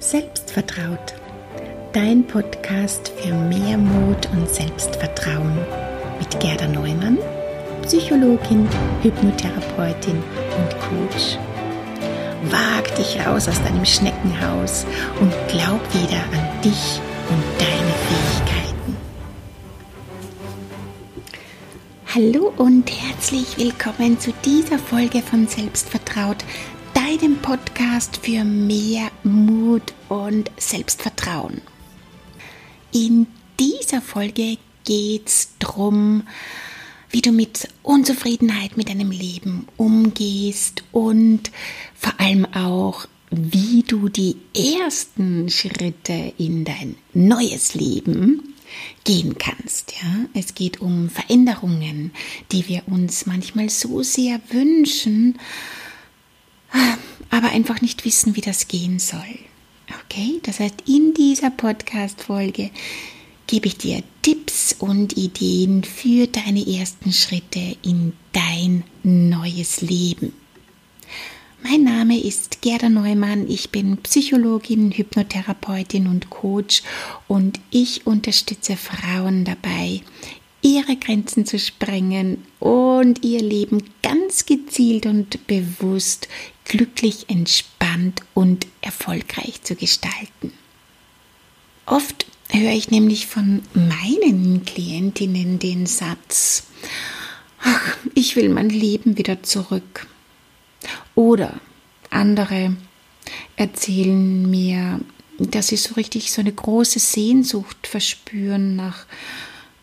Selbstvertraut. Dein Podcast für mehr Mut und Selbstvertrauen mit Gerda Neumann, Psychologin, Hypnotherapeutin und Coach. Wag dich raus aus deinem Schneckenhaus und glaub wieder an dich und deine Fähigkeiten. Hallo und herzlich willkommen zu dieser Folge von Selbstvertraut, deinem Podcast für mehr Mut und Selbstvertrauen. In dieser Folge geht es darum, wie du mit Unzufriedenheit mit deinem Leben umgehst und vor allem auch, wie du die ersten Schritte in dein neues Leben gehen kannst. Ja? Es geht um Veränderungen, die wir uns manchmal so sehr wünschen, aber einfach nicht wissen, wie das gehen soll. Okay, das heißt, in dieser Podcast-Folge gebe ich dir Tipps und Ideen für deine ersten Schritte in dein neues Leben. Mein Name ist Gerda Neumann, ich bin Psychologin, Hypnotherapeutin und Coach und ich unterstütze Frauen dabei, ihre Grenzen zu sprengen und ihr Leben ganz gezielt und bewusst glücklich, entspannt und erfolgreich zu gestalten. Oft höre ich nämlich von meinen Klientinnen den Satz, ach, ich will mein Leben wieder zurück. Oder andere erzählen mir, dass sie so richtig so eine große Sehnsucht verspüren nach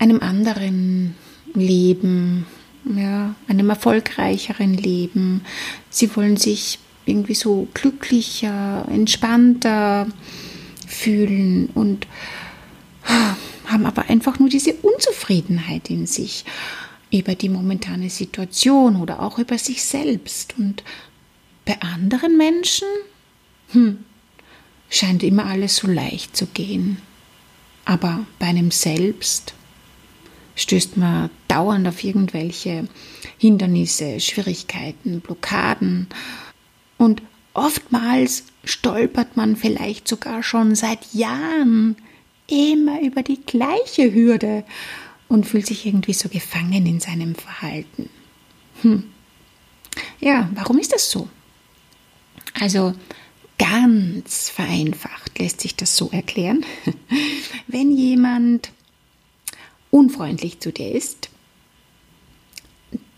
einem anderen Leben, ja, einem erfolgreicheren Leben. Sie wollen sich irgendwie so glücklicher, entspannter fühlen und ah, haben aber einfach nur diese Unzufriedenheit in sich über die momentane Situation oder auch über sich selbst. Und bei anderen Menschen hm, scheint immer alles so leicht zu gehen. Aber bei einem selbst stößt man dauernd auf irgendwelche Hindernisse, Schwierigkeiten, Blockaden und oftmals stolpert man vielleicht sogar schon seit Jahren immer über die gleiche Hürde und fühlt sich irgendwie so gefangen in seinem Verhalten. Hm. Ja, warum ist das so? Also ganz vereinfacht lässt sich das so erklären. Wenn jemand unfreundlich zu dir ist,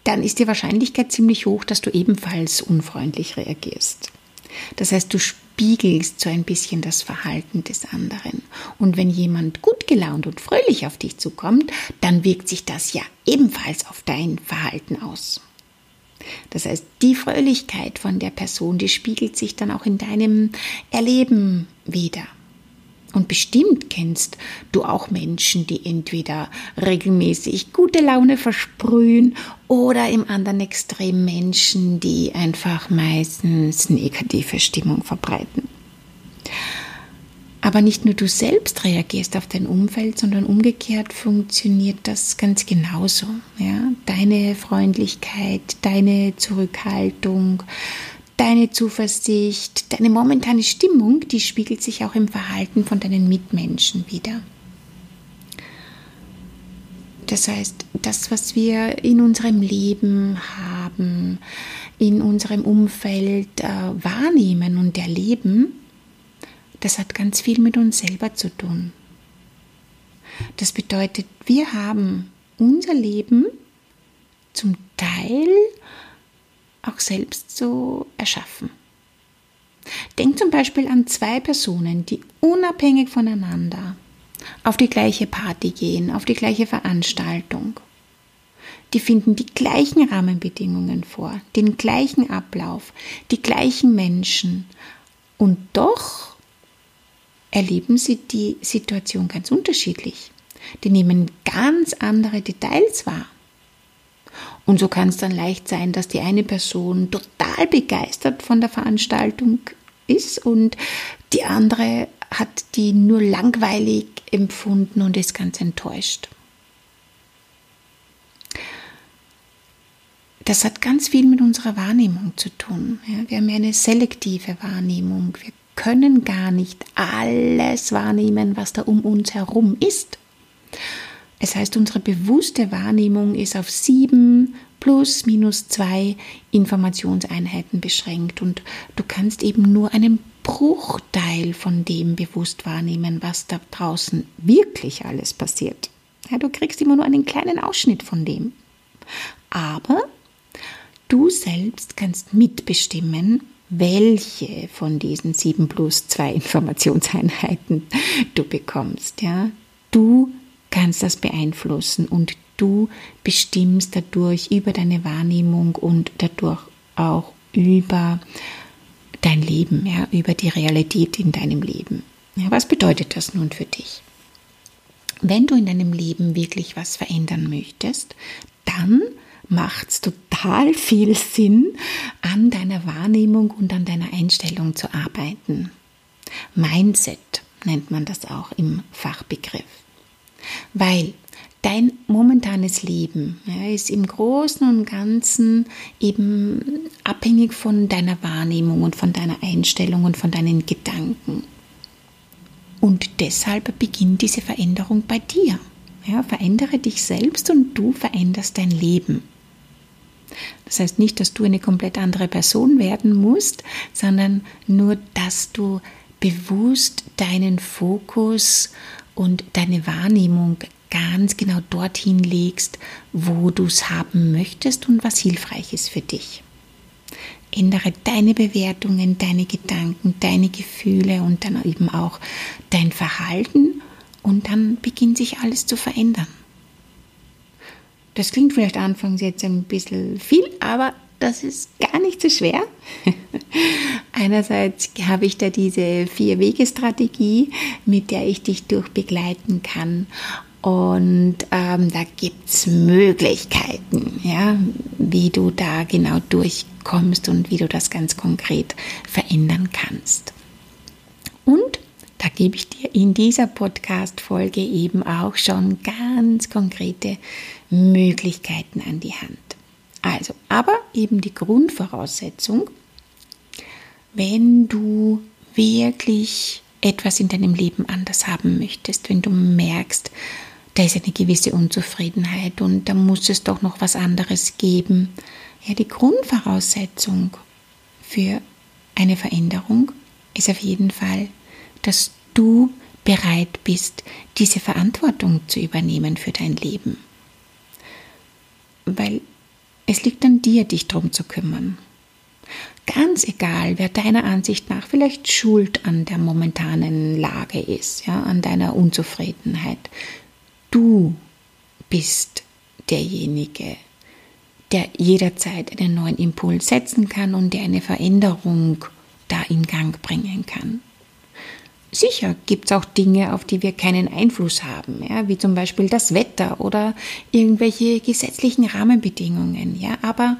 dann ist die Wahrscheinlichkeit ziemlich hoch, dass du ebenfalls unfreundlich reagierst. Das heißt, du spiegelst so ein bisschen das Verhalten des anderen. Und wenn jemand gut gelaunt und fröhlich auf dich zukommt, dann wirkt sich das ja ebenfalls auf dein Verhalten aus. Das heißt, die Fröhlichkeit von der Person, die spiegelt sich dann auch in deinem Erleben wieder. Und bestimmt kennst du auch Menschen, die entweder regelmäßig gute Laune versprühen oder im anderen Extrem Menschen, die einfach meistens negative Stimmung verbreiten. Aber nicht nur du selbst reagierst auf dein Umfeld, sondern umgekehrt funktioniert das ganz genauso. Ja? Deine Freundlichkeit, deine Zurückhaltung, deine Zuversicht, deine momentane Stimmung, die spiegelt sich auch im Verhalten von deinen Mitmenschen wieder. Das heißt, das, was wir in unserem Leben haben, in unserem Umfeld äh, wahrnehmen und erleben, das hat ganz viel mit uns selber zu tun. Das bedeutet, wir haben unser Leben zum Teil auch selbst so erschaffen. Denk zum Beispiel an zwei Personen, die unabhängig voneinander auf die gleiche Party gehen, auf die gleiche Veranstaltung. Die finden die gleichen Rahmenbedingungen vor, den gleichen Ablauf, die gleichen Menschen. Und doch erleben sie die Situation ganz unterschiedlich. Die nehmen ganz andere Details wahr. Und so kann es dann leicht sein, dass die eine Person total begeistert von der Veranstaltung ist und die andere hat die nur langweilig empfunden und ist ganz enttäuscht. Das hat ganz viel mit unserer Wahrnehmung zu tun. Ja, wir haben ja eine selektive Wahrnehmung. Wir können gar nicht alles wahrnehmen, was da um uns herum ist. Es heißt, unsere bewusste Wahrnehmung ist auf sieben plus minus zwei Informationseinheiten beschränkt und du kannst eben nur einen Bruchteil von dem bewusst wahrnehmen, was da draußen wirklich alles passiert. Ja, du kriegst immer nur einen kleinen Ausschnitt von dem. Aber du selbst kannst mitbestimmen, welche von diesen sieben plus zwei Informationseinheiten du bekommst. Ja? Du kannst das beeinflussen und du bestimmst dadurch über deine Wahrnehmung und dadurch auch über dein Leben, ja, über die Realität in deinem Leben. Ja, was bedeutet das nun für dich? Wenn du in deinem Leben wirklich was verändern möchtest, dann macht es total viel Sinn, an deiner Wahrnehmung und an deiner Einstellung zu arbeiten. Mindset nennt man das auch im Fachbegriff. Weil dein momentanes Leben ja, ist im Großen und Ganzen eben abhängig von deiner Wahrnehmung und von deiner Einstellung und von deinen Gedanken. Und deshalb beginnt diese Veränderung bei dir. Ja, verändere dich selbst und du veränderst dein Leben. Das heißt nicht, dass du eine komplett andere Person werden musst, sondern nur, dass du bewusst deinen Fokus und deine Wahrnehmung ganz genau dorthin legst, wo du es haben möchtest und was hilfreich ist für dich. Ändere deine Bewertungen, deine Gedanken, deine Gefühle und dann eben auch dein Verhalten und dann beginnt sich alles zu verändern. Das klingt vielleicht anfangs jetzt ein bisschen viel, aber das ist gar nicht so schwer. Einerseits habe ich da diese Vier-Wege-Strategie, mit der ich dich durchbegleiten kann. Und ähm, da gibt es Möglichkeiten, ja, wie du da genau durchkommst und wie du das ganz konkret verändern kannst. Und da gebe ich dir in dieser Podcast-Folge eben auch schon ganz konkrete Möglichkeiten an die Hand. Also, aber eben die Grundvoraussetzung, wenn du wirklich etwas in deinem Leben anders haben möchtest, wenn du merkst, da ist eine gewisse Unzufriedenheit und da muss es doch noch was anderes geben. Ja, die Grundvoraussetzung für eine Veränderung ist auf jeden Fall dass du bereit bist, diese Verantwortung zu übernehmen für dein Leben. Weil es liegt an dir, dich darum zu kümmern. Ganz egal, wer deiner Ansicht nach vielleicht schuld an der momentanen Lage ist, ja, an deiner Unzufriedenheit. Du bist derjenige, der jederzeit einen neuen Impuls setzen kann und der eine Veränderung da in Gang bringen kann. Sicher gibt es auch Dinge, auf die wir keinen Einfluss haben, ja, wie zum Beispiel das Wetter oder irgendwelche gesetzlichen Rahmenbedingungen, ja, aber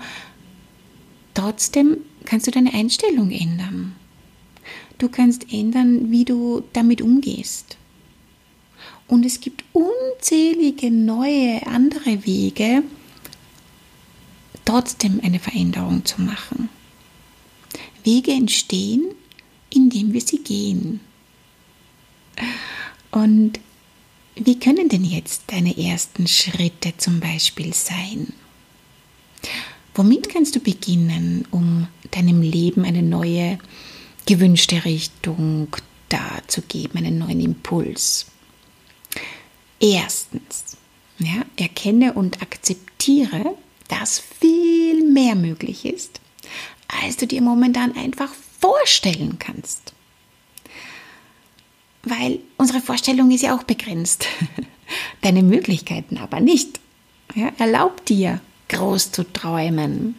trotzdem kannst du deine Einstellung ändern. Du kannst ändern, wie du damit umgehst. Und es gibt unzählige neue andere Wege, trotzdem eine Veränderung zu machen. Wege entstehen, indem wir sie gehen. Und wie können denn jetzt deine ersten Schritte zum Beispiel sein? Womit kannst du beginnen, um deinem Leben eine neue, gewünschte Richtung darzugeben, einen neuen Impuls? Erstens, ja, erkenne und akzeptiere, dass viel mehr möglich ist, als du dir momentan einfach vorstellen kannst weil unsere Vorstellung ist ja auch begrenzt. Deine Möglichkeiten aber nicht. Ja, erlaub dir, groß zu träumen.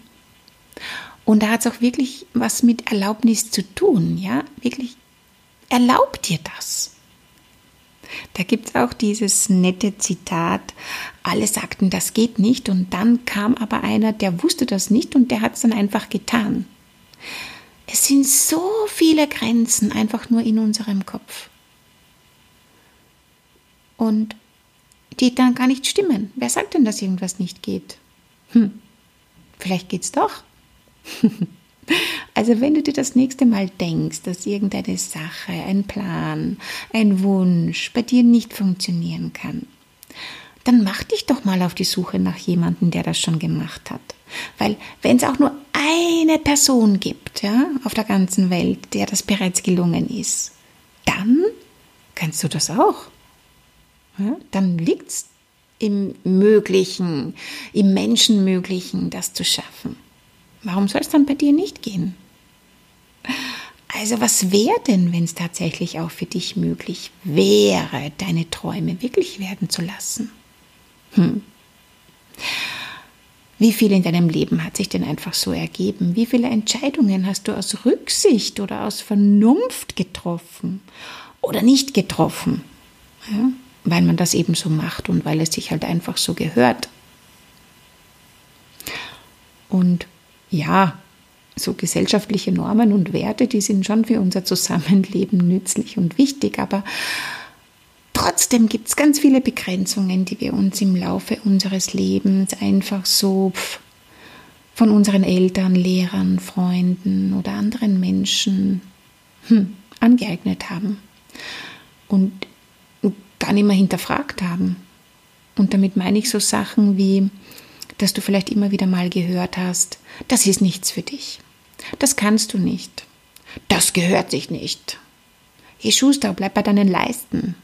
Und da hat es auch wirklich was mit Erlaubnis zu tun. Ja, wirklich, erlaub dir das. Da gibt es auch dieses nette Zitat, alle sagten, das geht nicht und dann kam aber einer, der wusste das nicht und der hat es dann einfach getan. Es sind so viele Grenzen einfach nur in unserem Kopf und die dann gar nicht stimmen. Wer sagt denn, dass irgendwas nicht geht? Hm, vielleicht geht's doch. Also wenn du dir das nächste Mal denkst, dass irgendeine Sache, ein Plan, ein Wunsch bei dir nicht funktionieren kann, dann mach dich doch mal auf die Suche nach jemandem, der das schon gemacht hat. Weil wenn es auch nur eine Person gibt, ja, auf der ganzen Welt, der das bereits gelungen ist, dann kannst du das auch. Dann liegt es im Möglichen, im Menschenmöglichen, das zu schaffen. Warum soll es dann bei dir nicht gehen? Also was wäre denn, wenn es tatsächlich auch für dich möglich wäre, deine Träume wirklich werden zu lassen? Hm. Wie viel in deinem Leben hat sich denn einfach so ergeben? Wie viele Entscheidungen hast du aus Rücksicht oder aus Vernunft getroffen oder nicht getroffen? Ja? Weil man das eben so macht und weil es sich halt einfach so gehört. Und ja, so gesellschaftliche Normen und Werte, die sind schon für unser Zusammenleben nützlich und wichtig, aber trotzdem gibt es ganz viele Begrenzungen, die wir uns im Laufe unseres Lebens einfach so von unseren Eltern, Lehrern, Freunden oder anderen Menschen hm, angeeignet haben und gar nicht mehr hinterfragt haben. Und damit meine ich so Sachen wie, dass du vielleicht immer wieder mal gehört hast, das ist nichts für dich. Das kannst du nicht. Das gehört sich nicht. Hey Schuster, bleib bei deinen Leisten.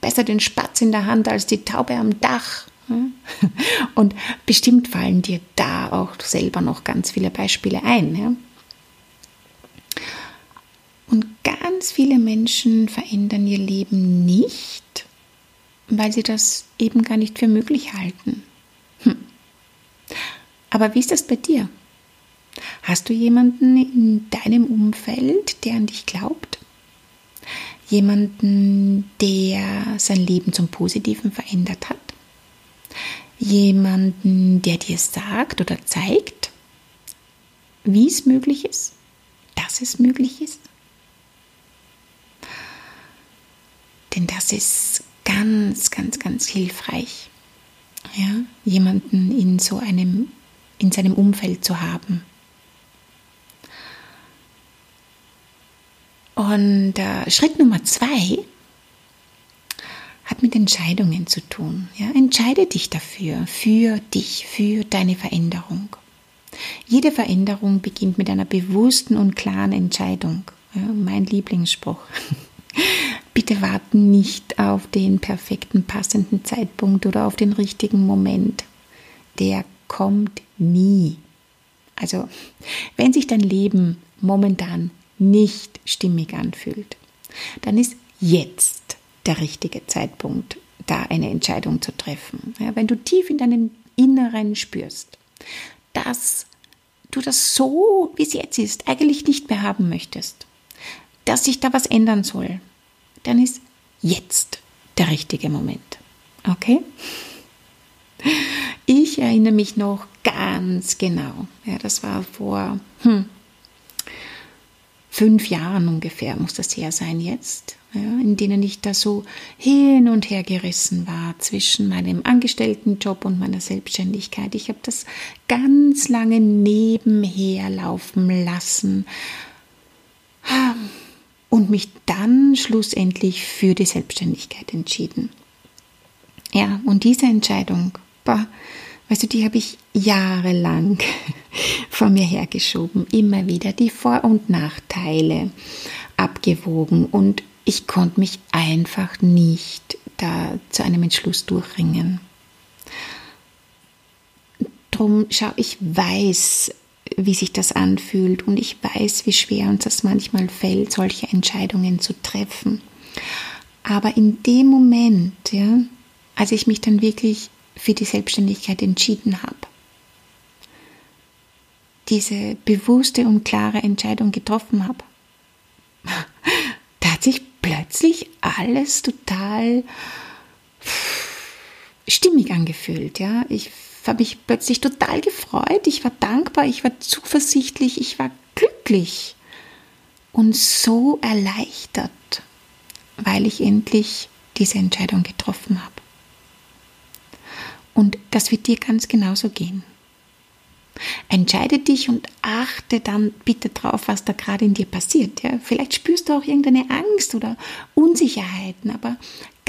Besser den Spatz in der Hand als die Taube am Dach. Und bestimmt fallen dir da auch selber noch ganz viele Beispiele ein. Und ganz viele Menschen verändern ihr Leben nicht, weil sie das eben gar nicht für möglich halten. Hm. Aber wie ist das bei dir? Hast du jemanden in deinem Umfeld, der an dich glaubt? Jemanden, der sein Leben zum Positiven verändert hat? Jemanden, der dir sagt oder zeigt, wie es möglich ist, dass es möglich ist? Denn das ist ganz, ganz, ganz hilfreich, ja, jemanden in so einem in seinem Umfeld zu haben. Und äh, Schritt Nummer zwei hat mit Entscheidungen zu tun. Ja? Entscheide dich dafür, für dich, für deine Veränderung. Jede Veränderung beginnt mit einer bewussten und klaren Entscheidung. Ja, mein Lieblingsspruch. Bitte warten nicht auf den perfekten, passenden Zeitpunkt oder auf den richtigen Moment. Der kommt nie. Also, wenn sich dein Leben momentan nicht stimmig anfühlt, dann ist jetzt der richtige Zeitpunkt, da eine Entscheidung zu treffen. Ja, wenn du tief in deinem Inneren spürst, dass du das so, wie es jetzt ist, eigentlich nicht mehr haben möchtest, dass sich da was ändern soll, dann ist jetzt der richtige Moment. Okay? Ich erinnere mich noch ganz genau. Ja, das war vor hm, fünf Jahren ungefähr, muss das her sein jetzt, ja, in denen ich da so hin und her gerissen war zwischen meinem Angestelltenjob und meiner Selbstständigkeit. Ich habe das ganz lange nebenher laufen lassen und mich dann schlussendlich für die Selbstständigkeit entschieden. Ja, und diese Entscheidung, bah, weißt du, die habe ich jahrelang vor mir hergeschoben, immer wieder die Vor- und Nachteile abgewogen und ich konnte mich einfach nicht da zu einem Entschluss durchringen. Drum schau, ich weiß, wie sich das anfühlt und ich weiß, wie schwer uns das manchmal fällt, solche Entscheidungen zu treffen. Aber in dem Moment, ja, als ich mich dann wirklich für die Selbstständigkeit entschieden habe, diese bewusste und klare Entscheidung getroffen habe, da hat sich plötzlich alles total stimmig angefühlt. Ja? Ich habe mich plötzlich total gefreut, ich war dankbar, ich war zuversichtlich, ich war glücklich und so erleichtert, weil ich endlich diese Entscheidung getroffen habe. Und das wird dir ganz genauso gehen. Entscheide dich und achte dann bitte drauf, was da gerade in dir passiert. Ja? Vielleicht spürst du auch irgendeine Angst oder Unsicherheiten, aber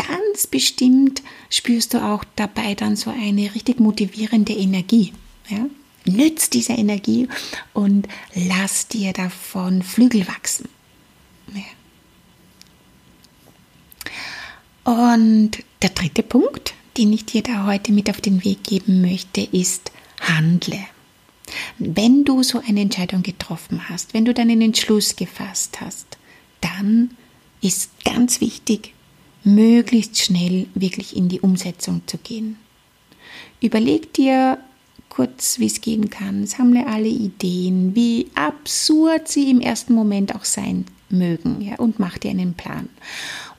ganz bestimmt spürst du auch dabei dann so eine richtig motivierende Energie. Ja? Nütz diese Energie und lass dir davon Flügel wachsen. Ja. Und der dritte Punkt, den ich dir da heute mit auf den Weg geben möchte, ist handle. Wenn du so eine Entscheidung getroffen hast, wenn du deinen Entschluss gefasst hast, dann ist ganz wichtig, möglichst schnell wirklich in die Umsetzung zu gehen. Überleg dir kurz, wie es gehen kann, sammle alle Ideen, wie absurd sie im ersten Moment auch sein mögen, ja, und mach dir einen Plan.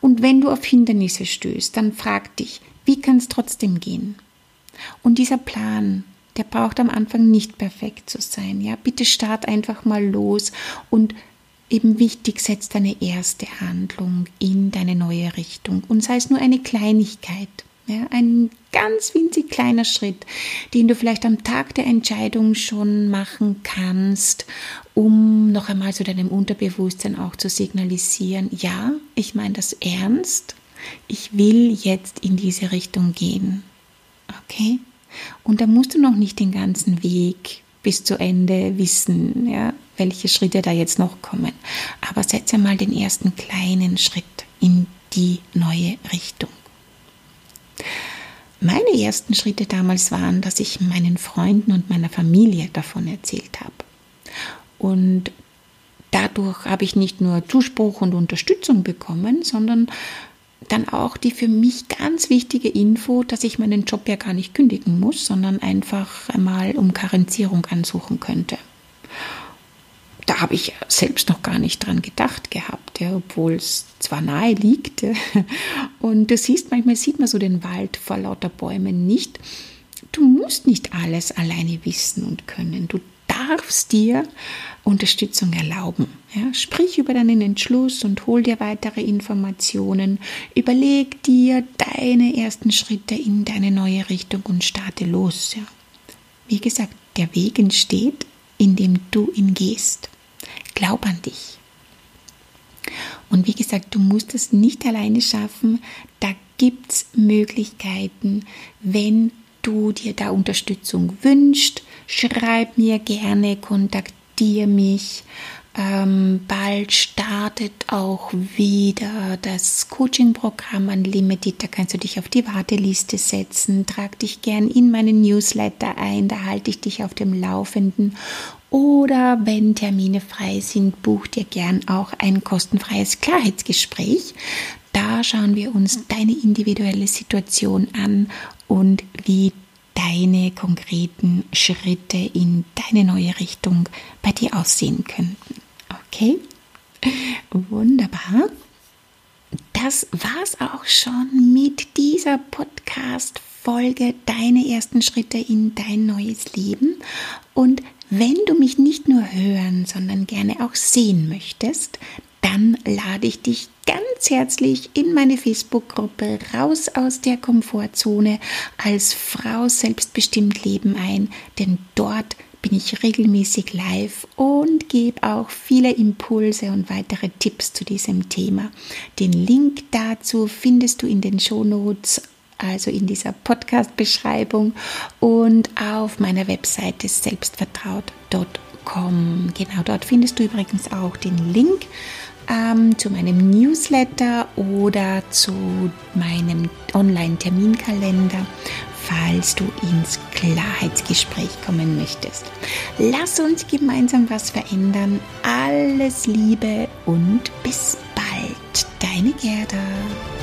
Und wenn du auf Hindernisse stößt, dann frag dich, wie kann es trotzdem gehen? Und dieser Plan, der braucht am Anfang nicht perfekt zu sein. Ja, bitte start einfach mal los und eben wichtig, setz deine erste Handlung in deine neue Richtung und sei es nur eine Kleinigkeit. Ja, ein ganz winzig kleiner Schritt, den du vielleicht am Tag der Entscheidung schon machen kannst, um noch einmal zu deinem Unterbewusstsein auch zu signalisieren, ja, ich meine das ernst, ich will jetzt in diese Richtung gehen. Okay? Und da musst du noch nicht den ganzen Weg bis zu Ende wissen, ja, welche Schritte da jetzt noch kommen. Aber setze mal den ersten kleinen Schritt in die neue Richtung. Meine ersten Schritte damals waren, dass ich meinen Freunden und meiner Familie davon erzählt habe. Und dadurch habe ich nicht nur Zuspruch und Unterstützung bekommen, sondern dann auch die für mich ganz wichtige Info, dass ich meinen Job ja gar nicht kündigen muss, sondern einfach einmal um Karenzierung ansuchen könnte. Da habe ich selbst noch gar nicht dran gedacht gehabt, ja, obwohl es zwar nahe liegt. Und du siehst, manchmal sieht man so den Wald vor lauter Bäumen nicht. Du musst nicht alles alleine wissen und können. Du darfst dir Unterstützung erlauben. Ja, sprich über deinen Entschluss und hol dir weitere Informationen. Überleg dir deine ersten Schritte in deine neue Richtung und starte los. Ja. Wie gesagt, der Weg entsteht, indem du ihn gehst. Glaub an dich. Und wie gesagt, du musst es nicht alleine schaffen. Da gibt es Möglichkeiten, wenn du dir da Unterstützung wünschst. Schreib mir gerne, kontaktiere mich. Ähm, bald startet auch wieder das Coaching-Programm Unlimited. Da kannst du dich auf die Warteliste setzen. Trag dich gern in meinen Newsletter ein. Da halte ich dich auf dem Laufenden. Oder wenn Termine frei sind, buch dir gern auch ein kostenfreies Klarheitsgespräch. Da schauen wir uns deine individuelle Situation an und wie deine konkreten Schritte in deine neue Richtung bei dir aussehen könnten. Okay? Wunderbar. Das war's auch schon mit dieser Podcast-Folge Deine ersten Schritte in dein neues Leben. Und wenn du mich nicht nur hören, sondern gerne auch sehen möchtest, dann lade ich dich ganz herzlich in meine Facebook-Gruppe Raus aus der Komfortzone als Frau selbstbestimmt leben ein, denn dort bin ich regelmäßig live und gebe auch viele Impulse und weitere Tipps zu diesem Thema. Den Link dazu findest du in den Shownotes also in dieser Podcast-Beschreibung und auf meiner Webseite selbstvertraut.com. Genau dort findest du übrigens auch den Link ähm, zu meinem Newsletter oder zu meinem Online-Terminkalender, falls du ins Klarheitsgespräch kommen möchtest. Lass uns gemeinsam was verändern. Alles Liebe und bis bald. Deine Gerda.